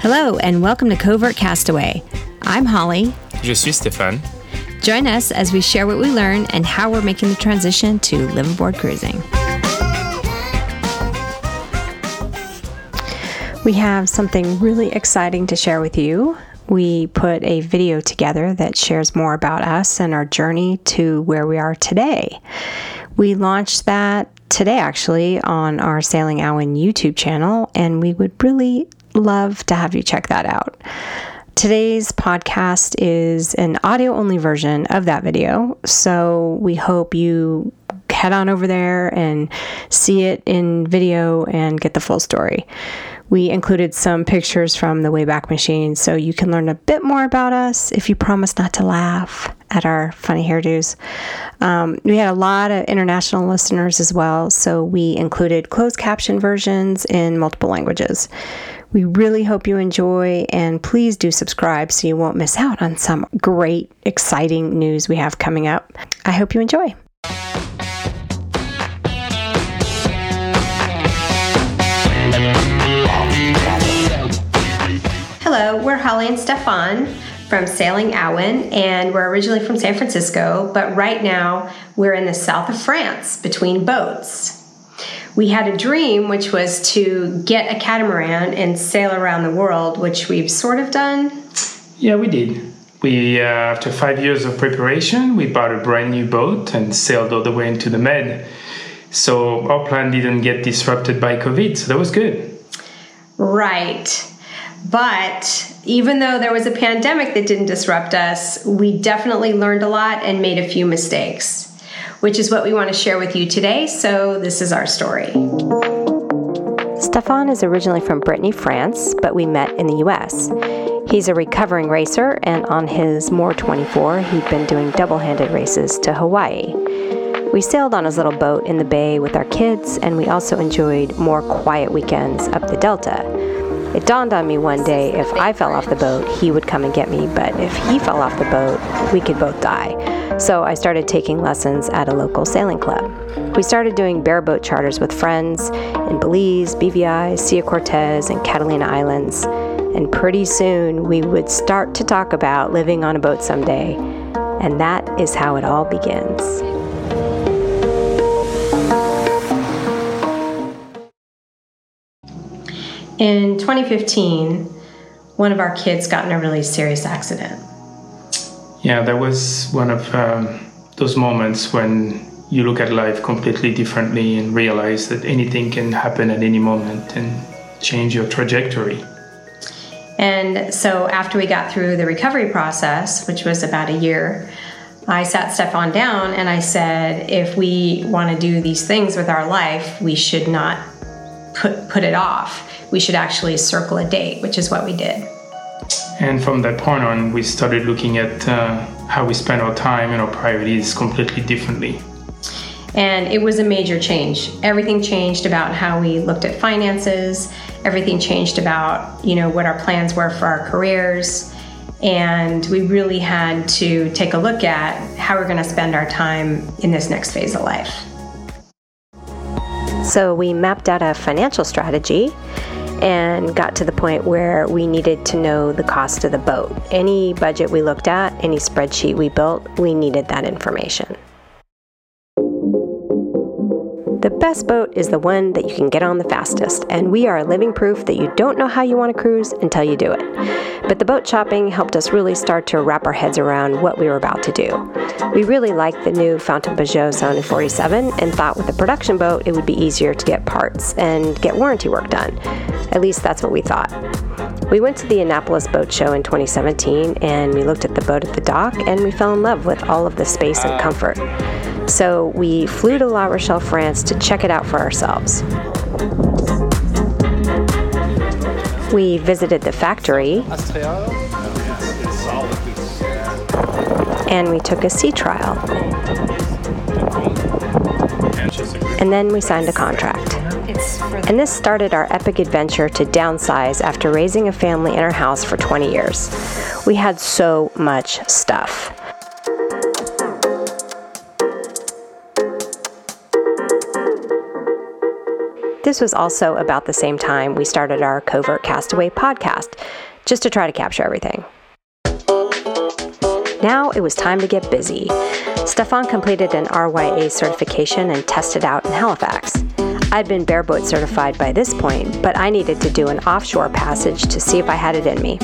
Hello, and welcome to Covert Castaway. I'm Holly. Je suis Stéphane. Join us as we share what we learn and how we're making the transition to live aboard cruising. We have something really exciting to share with you. We put a video together that shares more about us and our journey to where we are today. We launched that today, actually, on our Sailing Awen YouTube channel, and we would really love to have you check that out. Today's podcast is an audio only version of that video, so we hope you head on over there and see it in video and get the full story. We included some pictures from the Wayback Machine so you can learn a bit more about us if you promise not to laugh at our funny hairdos. Um, we had a lot of international listeners as well, so we included closed caption versions in multiple languages. We really hope you enjoy, and please do subscribe so you won't miss out on some great, exciting news we have coming up. I hope you enjoy. Hello, we're Holly and Stefan from Sailing Awen, and we're originally from San Francisco, but right now we're in the south of France between boats. We had a dream, which was to get a catamaran and sail around the world, which we've sort of done. Yeah, we did. We, uh, after five years of preparation, we bought a brand new boat and sailed all the way into the Med. So our plan didn't get disrupted by COVID, so that was good. Right. But even though there was a pandemic that didn't disrupt us, we definitely learned a lot and made a few mistakes, which is what we want to share with you today. So, this is our story. Stefan is originally from Brittany, France, but we met in the US. He's a recovering racer, and on his Moore 24, he'd been doing double handed races to Hawaii. We sailed on his little boat in the bay with our kids, and we also enjoyed more quiet weekends up the Delta. It dawned on me one day if I fell off the boat, he would come and get me, but if he fell off the boat, we could both die. So I started taking lessons at a local sailing club. We started doing bareboat charters with friends in Belize, BVI, Sia Cortez, and Catalina Islands. And pretty soon we would start to talk about living on a boat someday. And that is how it all begins. In 2015, one of our kids got in a really serious accident. Yeah, that was one of um, those moments when you look at life completely differently and realize that anything can happen at any moment and change your trajectory. And so, after we got through the recovery process, which was about a year, I sat Stefan down and I said, if we want to do these things with our life, we should not put, put it off we should actually circle a date, which is what we did. And from that point on, we started looking at uh, how we spend our time and our priorities completely differently. And it was a major change. Everything changed about how we looked at finances. Everything changed about, you know, what our plans were for our careers. And we really had to take a look at how we're going to spend our time in this next phase of life. So we mapped out a financial strategy and got to the point where we needed to know the cost of the boat. Any budget we looked at, any spreadsheet we built, we needed that information. The best boat is the one that you can get on the fastest, and we are living proof that you don't know how you want to cruise until you do it. But the boat shopping helped us really start to wrap our heads around what we were about to do. We really liked the new Fountaine Pajot Saona 47 and thought with a production boat it would be easier to get parts and get warranty work done. At least that's what we thought. We went to the Annapolis Boat Show in 2017 and we looked at the boat at the dock and we fell in love with all of the space and comfort. So we flew to La Rochelle, France to check it out for ourselves. We visited the factory and we took a sea trial. And then we signed a contract. And this started our epic adventure to downsize after raising a family in our house for 20 years. We had so much stuff. This was also about the same time we started our Covert Castaway podcast, just to try to capture everything. Now it was time to get busy. Stefan completed an RYA certification and tested out in Halifax. I'd been bareboat certified by this point, but I needed to do an offshore passage to see if I had it in me.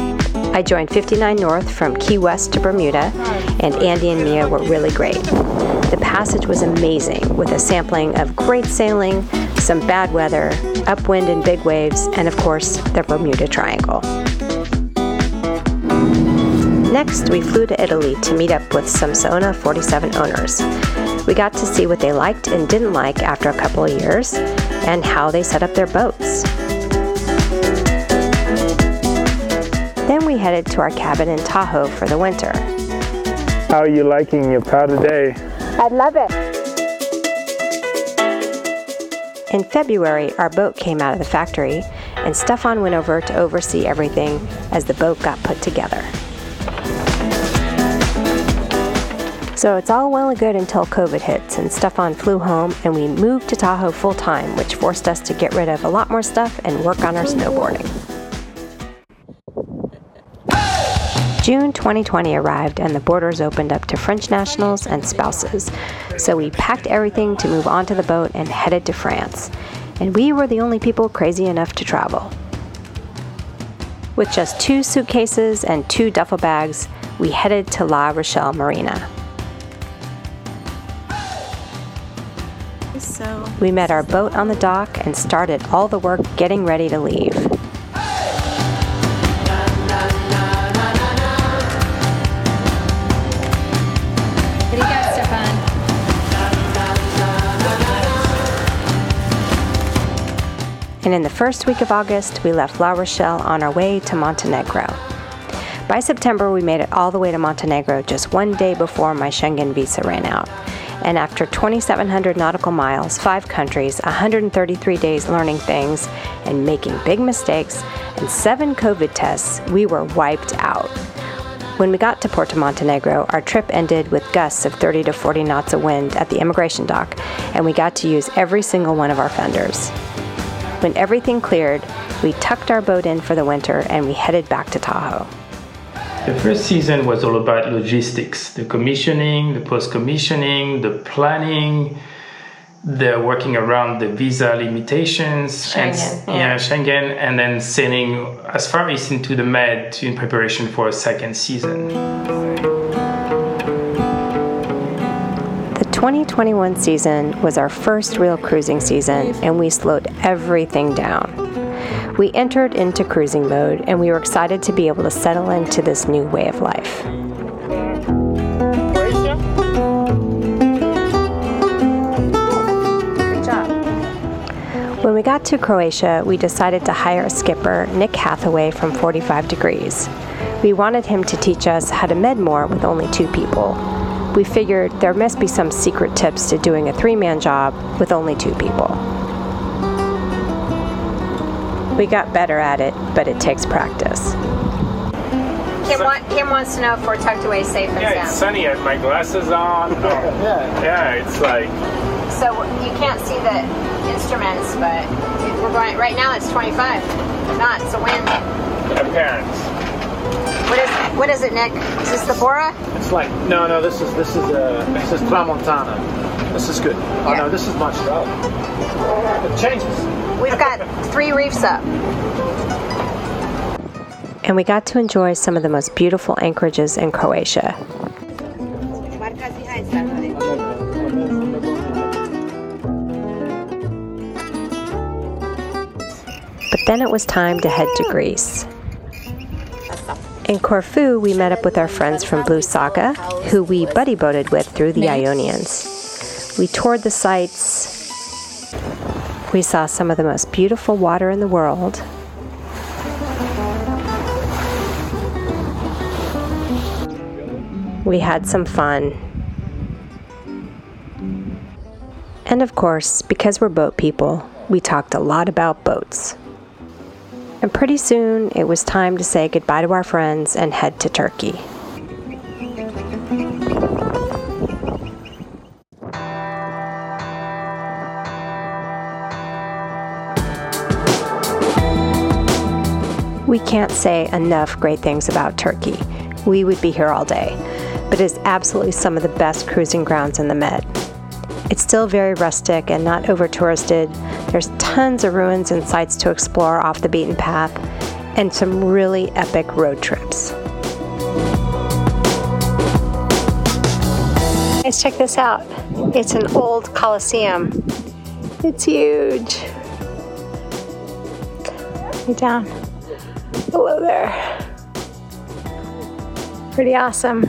I joined 59 North from Key West to Bermuda, and Andy and Mia were really great. The passage was amazing, with a sampling of great sailing, some bad weather, upwind and big waves, and of course, the Bermuda Triangle. Next, we flew to Italy to meet up with some Saona 47 owners. We got to see what they liked and didn't like after a couple of years and how they set up their boats. Then we headed to our cabin in Tahoe for the winter. How are you liking your powder day? I love it. In February, our boat came out of the factory, and Stefan went over to oversee everything as the boat got put together. So it's all well and good until COVID hits, and Stefan flew home, and we moved to Tahoe full time, which forced us to get rid of a lot more stuff and work on our snowboarding. June 2020 arrived and the borders opened up to French nationals and spouses. So we packed everything to move onto the boat and headed to France. And we were the only people crazy enough to travel. With just two suitcases and two duffel bags, we headed to La Rochelle Marina. We met our boat on the dock and started all the work getting ready to leave. And in the first week of August, we left La Rochelle on our way to Montenegro. By September, we made it all the way to Montenegro just one day before my Schengen visa ran out. And after 2,700 nautical miles, five countries, 133 days learning things and making big mistakes, and seven COVID tests, we were wiped out. When we got to Porto Montenegro, our trip ended with gusts of 30 to 40 knots of wind at the immigration dock, and we got to use every single one of our fenders. When everything cleared, we tucked our boat in for the winter and we headed back to Tahoe. The first season was all about logistics the commissioning, the post commissioning, the planning, the working around the visa limitations, and Schengen, yeah. yeah. Schengen, and then sailing as far east into the Med in preparation for a second season. 2021 season was our first real cruising season, and we slowed everything down. We entered into cruising mode, and we were excited to be able to settle into this new way of life. When we got to Croatia, we decided to hire a skipper, Nick Hathaway from 45 Degrees. We wanted him to teach us how to Med moor with only two people. We figured there must be some secret tips to doing a three man job with only two people. We got better at it, but it takes practice. Kim, wa- Kim wants to know if we're tucked away safe and Yeah, it's sound. sunny. I have my glasses on. yeah. Yeah, it's like So you can't see the instruments, but we're going right now. It's 25 knots a wind. appearance. What is what is it, Nick? Is this the Bora? It's like no, no. This is this is uh, this is Tramontana. This is good. Oh Yeah. no, this is much better. It changes. We've got three reefs up. And we got to enjoy some of the most beautiful anchorages in Croatia. But then it was time to head to Greece. In Corfu, we met up with our friends from Blue Saga, who we buddy boated with through the Ionians. We toured the sites. We saw some of the most beautiful water in the world. We had some fun. And of course, because we're boat people, we talked a lot about boats and pretty soon it was time to say goodbye to our friends and head to Turkey. We can't say enough great things about Turkey. We would be here all day, but it is absolutely some of the best cruising grounds in the Med. It's still very rustic and not over touristed, Tons of ruins and sites to explore off the beaten path, and some really epic road trips. Let's check this out. It's an old Coliseum. It's huge. Way down. Hello there. Pretty awesome.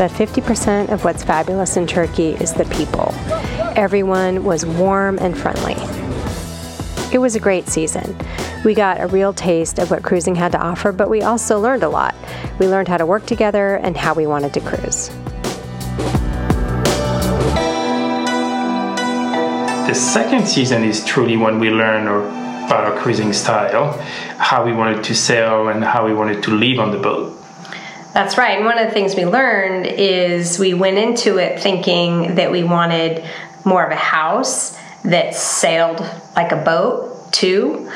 But 50% of what's fabulous in Turkey is the people. Everyone was warm and friendly. It was a great season. We got a real taste of what cruising had to offer, but we also learned a lot. We learned how to work together and how we wanted to cruise. The second season is truly when we learn about our cruising style, how we wanted to sail, and how we wanted to live on the boat. That's right. And one of the things we learned is we went into it thinking that we wanted more of a house that sailed like a boat too.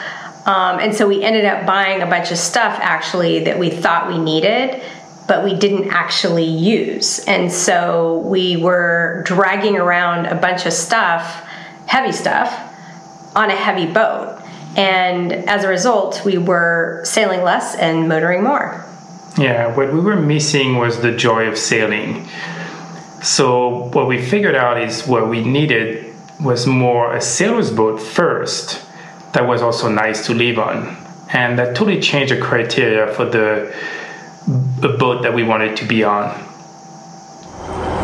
Um, and so we ended up buying a bunch of stuff actually that we thought we needed, but we didn't actually use. And so we were dragging around a bunch of stuff, heavy stuff, on a heavy boat. And as a result, we were sailing less and motoring more. Yeah, what we were missing was the joy of sailing. So what we figured out is what we needed was more a sailor's boat first that was also nice to live on. And that totally changed the criteria for the, the boat that we wanted to be on.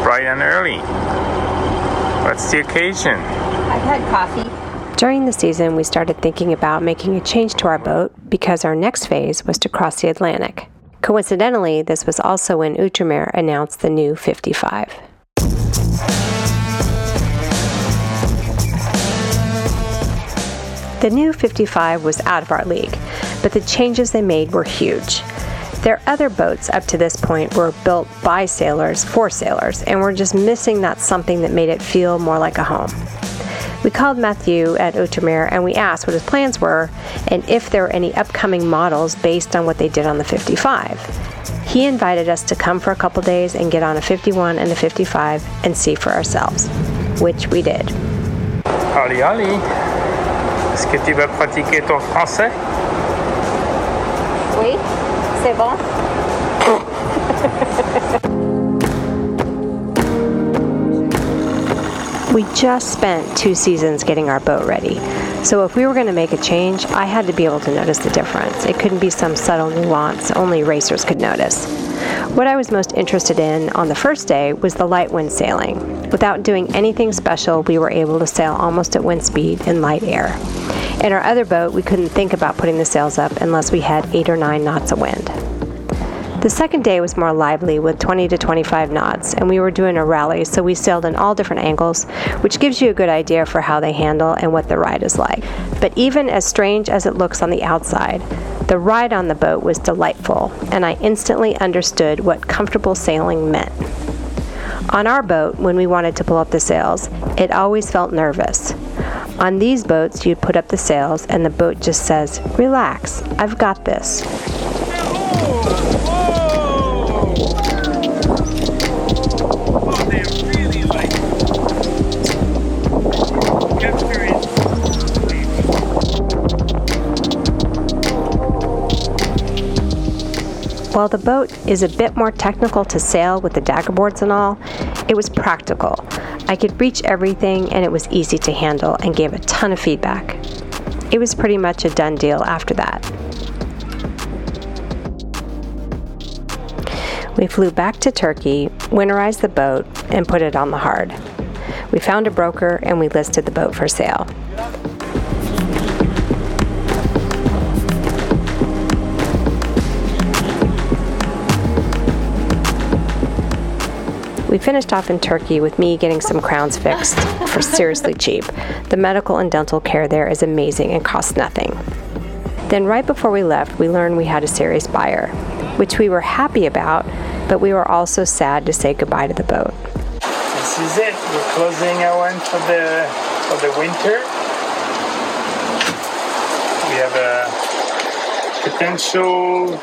Bright and early. What's the occasion? I've had coffee. During the season, we started thinking about making a change to our boat because our next phase was to cross the Atlantic. Coincidentally, this was also when Outremer announced the new 55. The new 55 was out of our league, but the changes they made were huge. Their other boats up to this point were built by sailors for sailors, and were just missing that something that made it feel more like a home. We called Matthew at Outremer and we asked what his plans were and if there were any upcoming models based on what they did on the 55. He invited us to come for a couple days and get on a 51 and a 55 and see for ourselves, which we did. Holly, Holly. Est-ce que tu vas pratiquer ton français? Oui, c'est bon. We just spent two seasons getting our boat ready. So if we were going to make a change, I had to be able to notice the difference. It couldn't be some subtle nuance only racers could notice. What I was most interested in on the first day was the light wind sailing. Without doing anything special, we were able to sail almost at wind speed in light air. In our other boat, we couldn't think about putting the sails up unless we had 8 or 9 knots of wind. The second day was more lively with 20 to 25 knots, and we were doing a rally, so we sailed in all different angles, which gives you a good idea for how they handle and what the ride is like. But even as strange as it looks on the outside, the ride on the boat was delightful, and I instantly understood what comfortable sailing meant. On our boat, when we wanted to pull up the sails, it always felt nervous. On these boats, you'd put up the sails and the boat just says, Relax, I've got this. While the boat is a bit more technical to sail with the dagger boards and all, it was practical. I could reach everything and it was easy to handle and gave a ton of feedback. It was pretty much a done deal after that. We flew back to Turkey, winterized the boat, and put it on the hard. We found a broker and we listed the boat for sale. We finished off in Turkey with me getting some crowns fixed for seriously cheap. The medical and dental care there is amazing and costs nothing. Then, right before we left, we learned we had a serious buyer, which we were happy about, but we were also sad to say goodbye to the boat. This is it. We're closing our one for the for the winter. We have a potential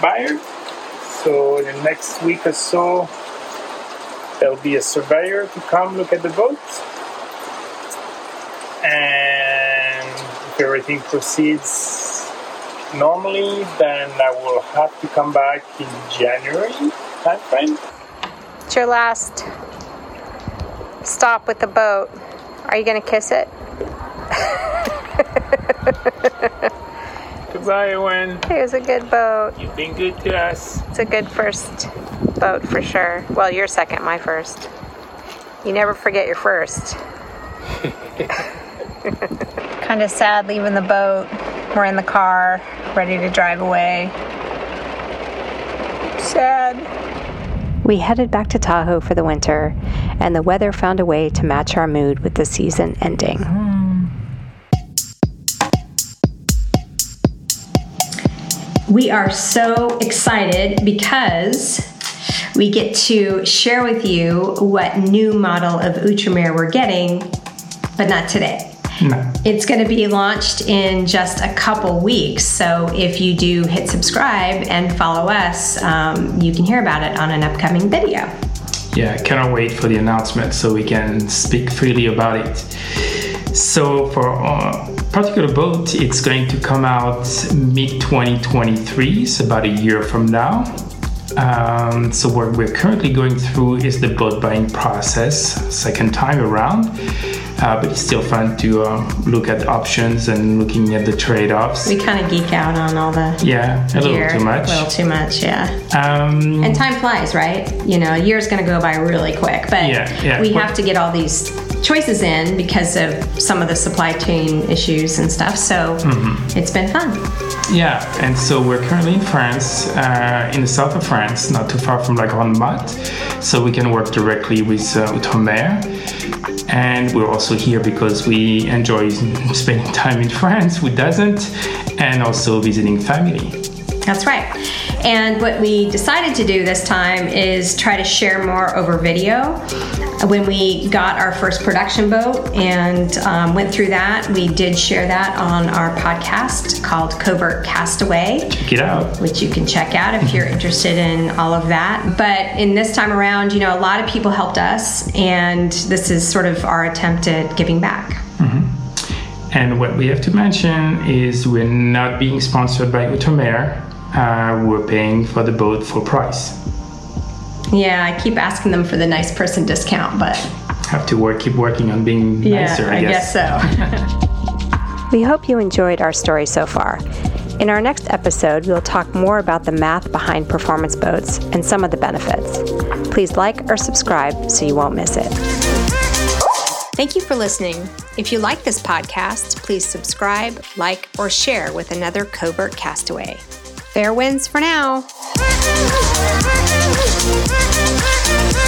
buyer. So in the next week or so, there'll be a surveyor to come look at the boat. And if everything proceeds normally, then I will have to come back in January timeframe. It's your last stop with the boat. Are you going to kiss it? Goodbye, Awen. It was a good boat. You've been good to us. It's a good first boat for sure. Well, your second, my first. You never forget your first. kind of sad leaving the boat. We're in the car, ready to drive away. Sad. We headed back to Tahoe for the winter, and the weather found a way to match our mood with the season ending. Mm-hmm. We are so excited because we get to share with you what new model of Outremer we're getting, but not today. No. It's going to be launched in just a couple weeks. So if you do hit subscribe and follow us, um, you can hear about it on an upcoming video. Yeah, I cannot wait for the announcement so we can speak freely about it. So for a particular boat, it's going to come out mid 2023, so about a year from now. Um, so what we're currently going through is the boat buying process, second time around. Uh, but it's still fun to uh, look at options and looking at the trade-offs. We kind of geek out on all the Yeah, a little too much. A little too much, yeah. Um, And time flies, right? You know, a year's going to go by really quick, but Yeah, yeah. we Well- have to get all these choices in because of some of the supply chain issues and stuff. So Mm-hmm. it's been fun. Yeah, and so we're currently in France, uh, in the south of France, not too far from La Grande Motte, so we can work directly with uh, Outremer. And we're also here because we enjoy spending time in France, who doesn't, and also visiting family. That's right. And what we decided to do this time is try to share more over video. When we got our first production boat and um, went through that, we did share that on our podcast called Covert Castaway. Check it out. which you can check out if you're interested in all of that. But in this time around, you know, a lot of people helped us, and this is sort of our attempt at giving back. And what we have to mention is we're not being sponsored by Outremer. Uh, we're paying for the boat full price. Yeah, I keep asking them for the nice person discount, but Have to work, keep working on being nicer, I, guess. so. we hope you enjoyed our story so far. In our next episode, we'll talk more about the math behind performance boats and some of the benefits. Please like or subscribe so you won't miss it. Thank you for listening. If you like this podcast, please subscribe, like, or share with another Covert Castaway. Fair winds for now. Thank you.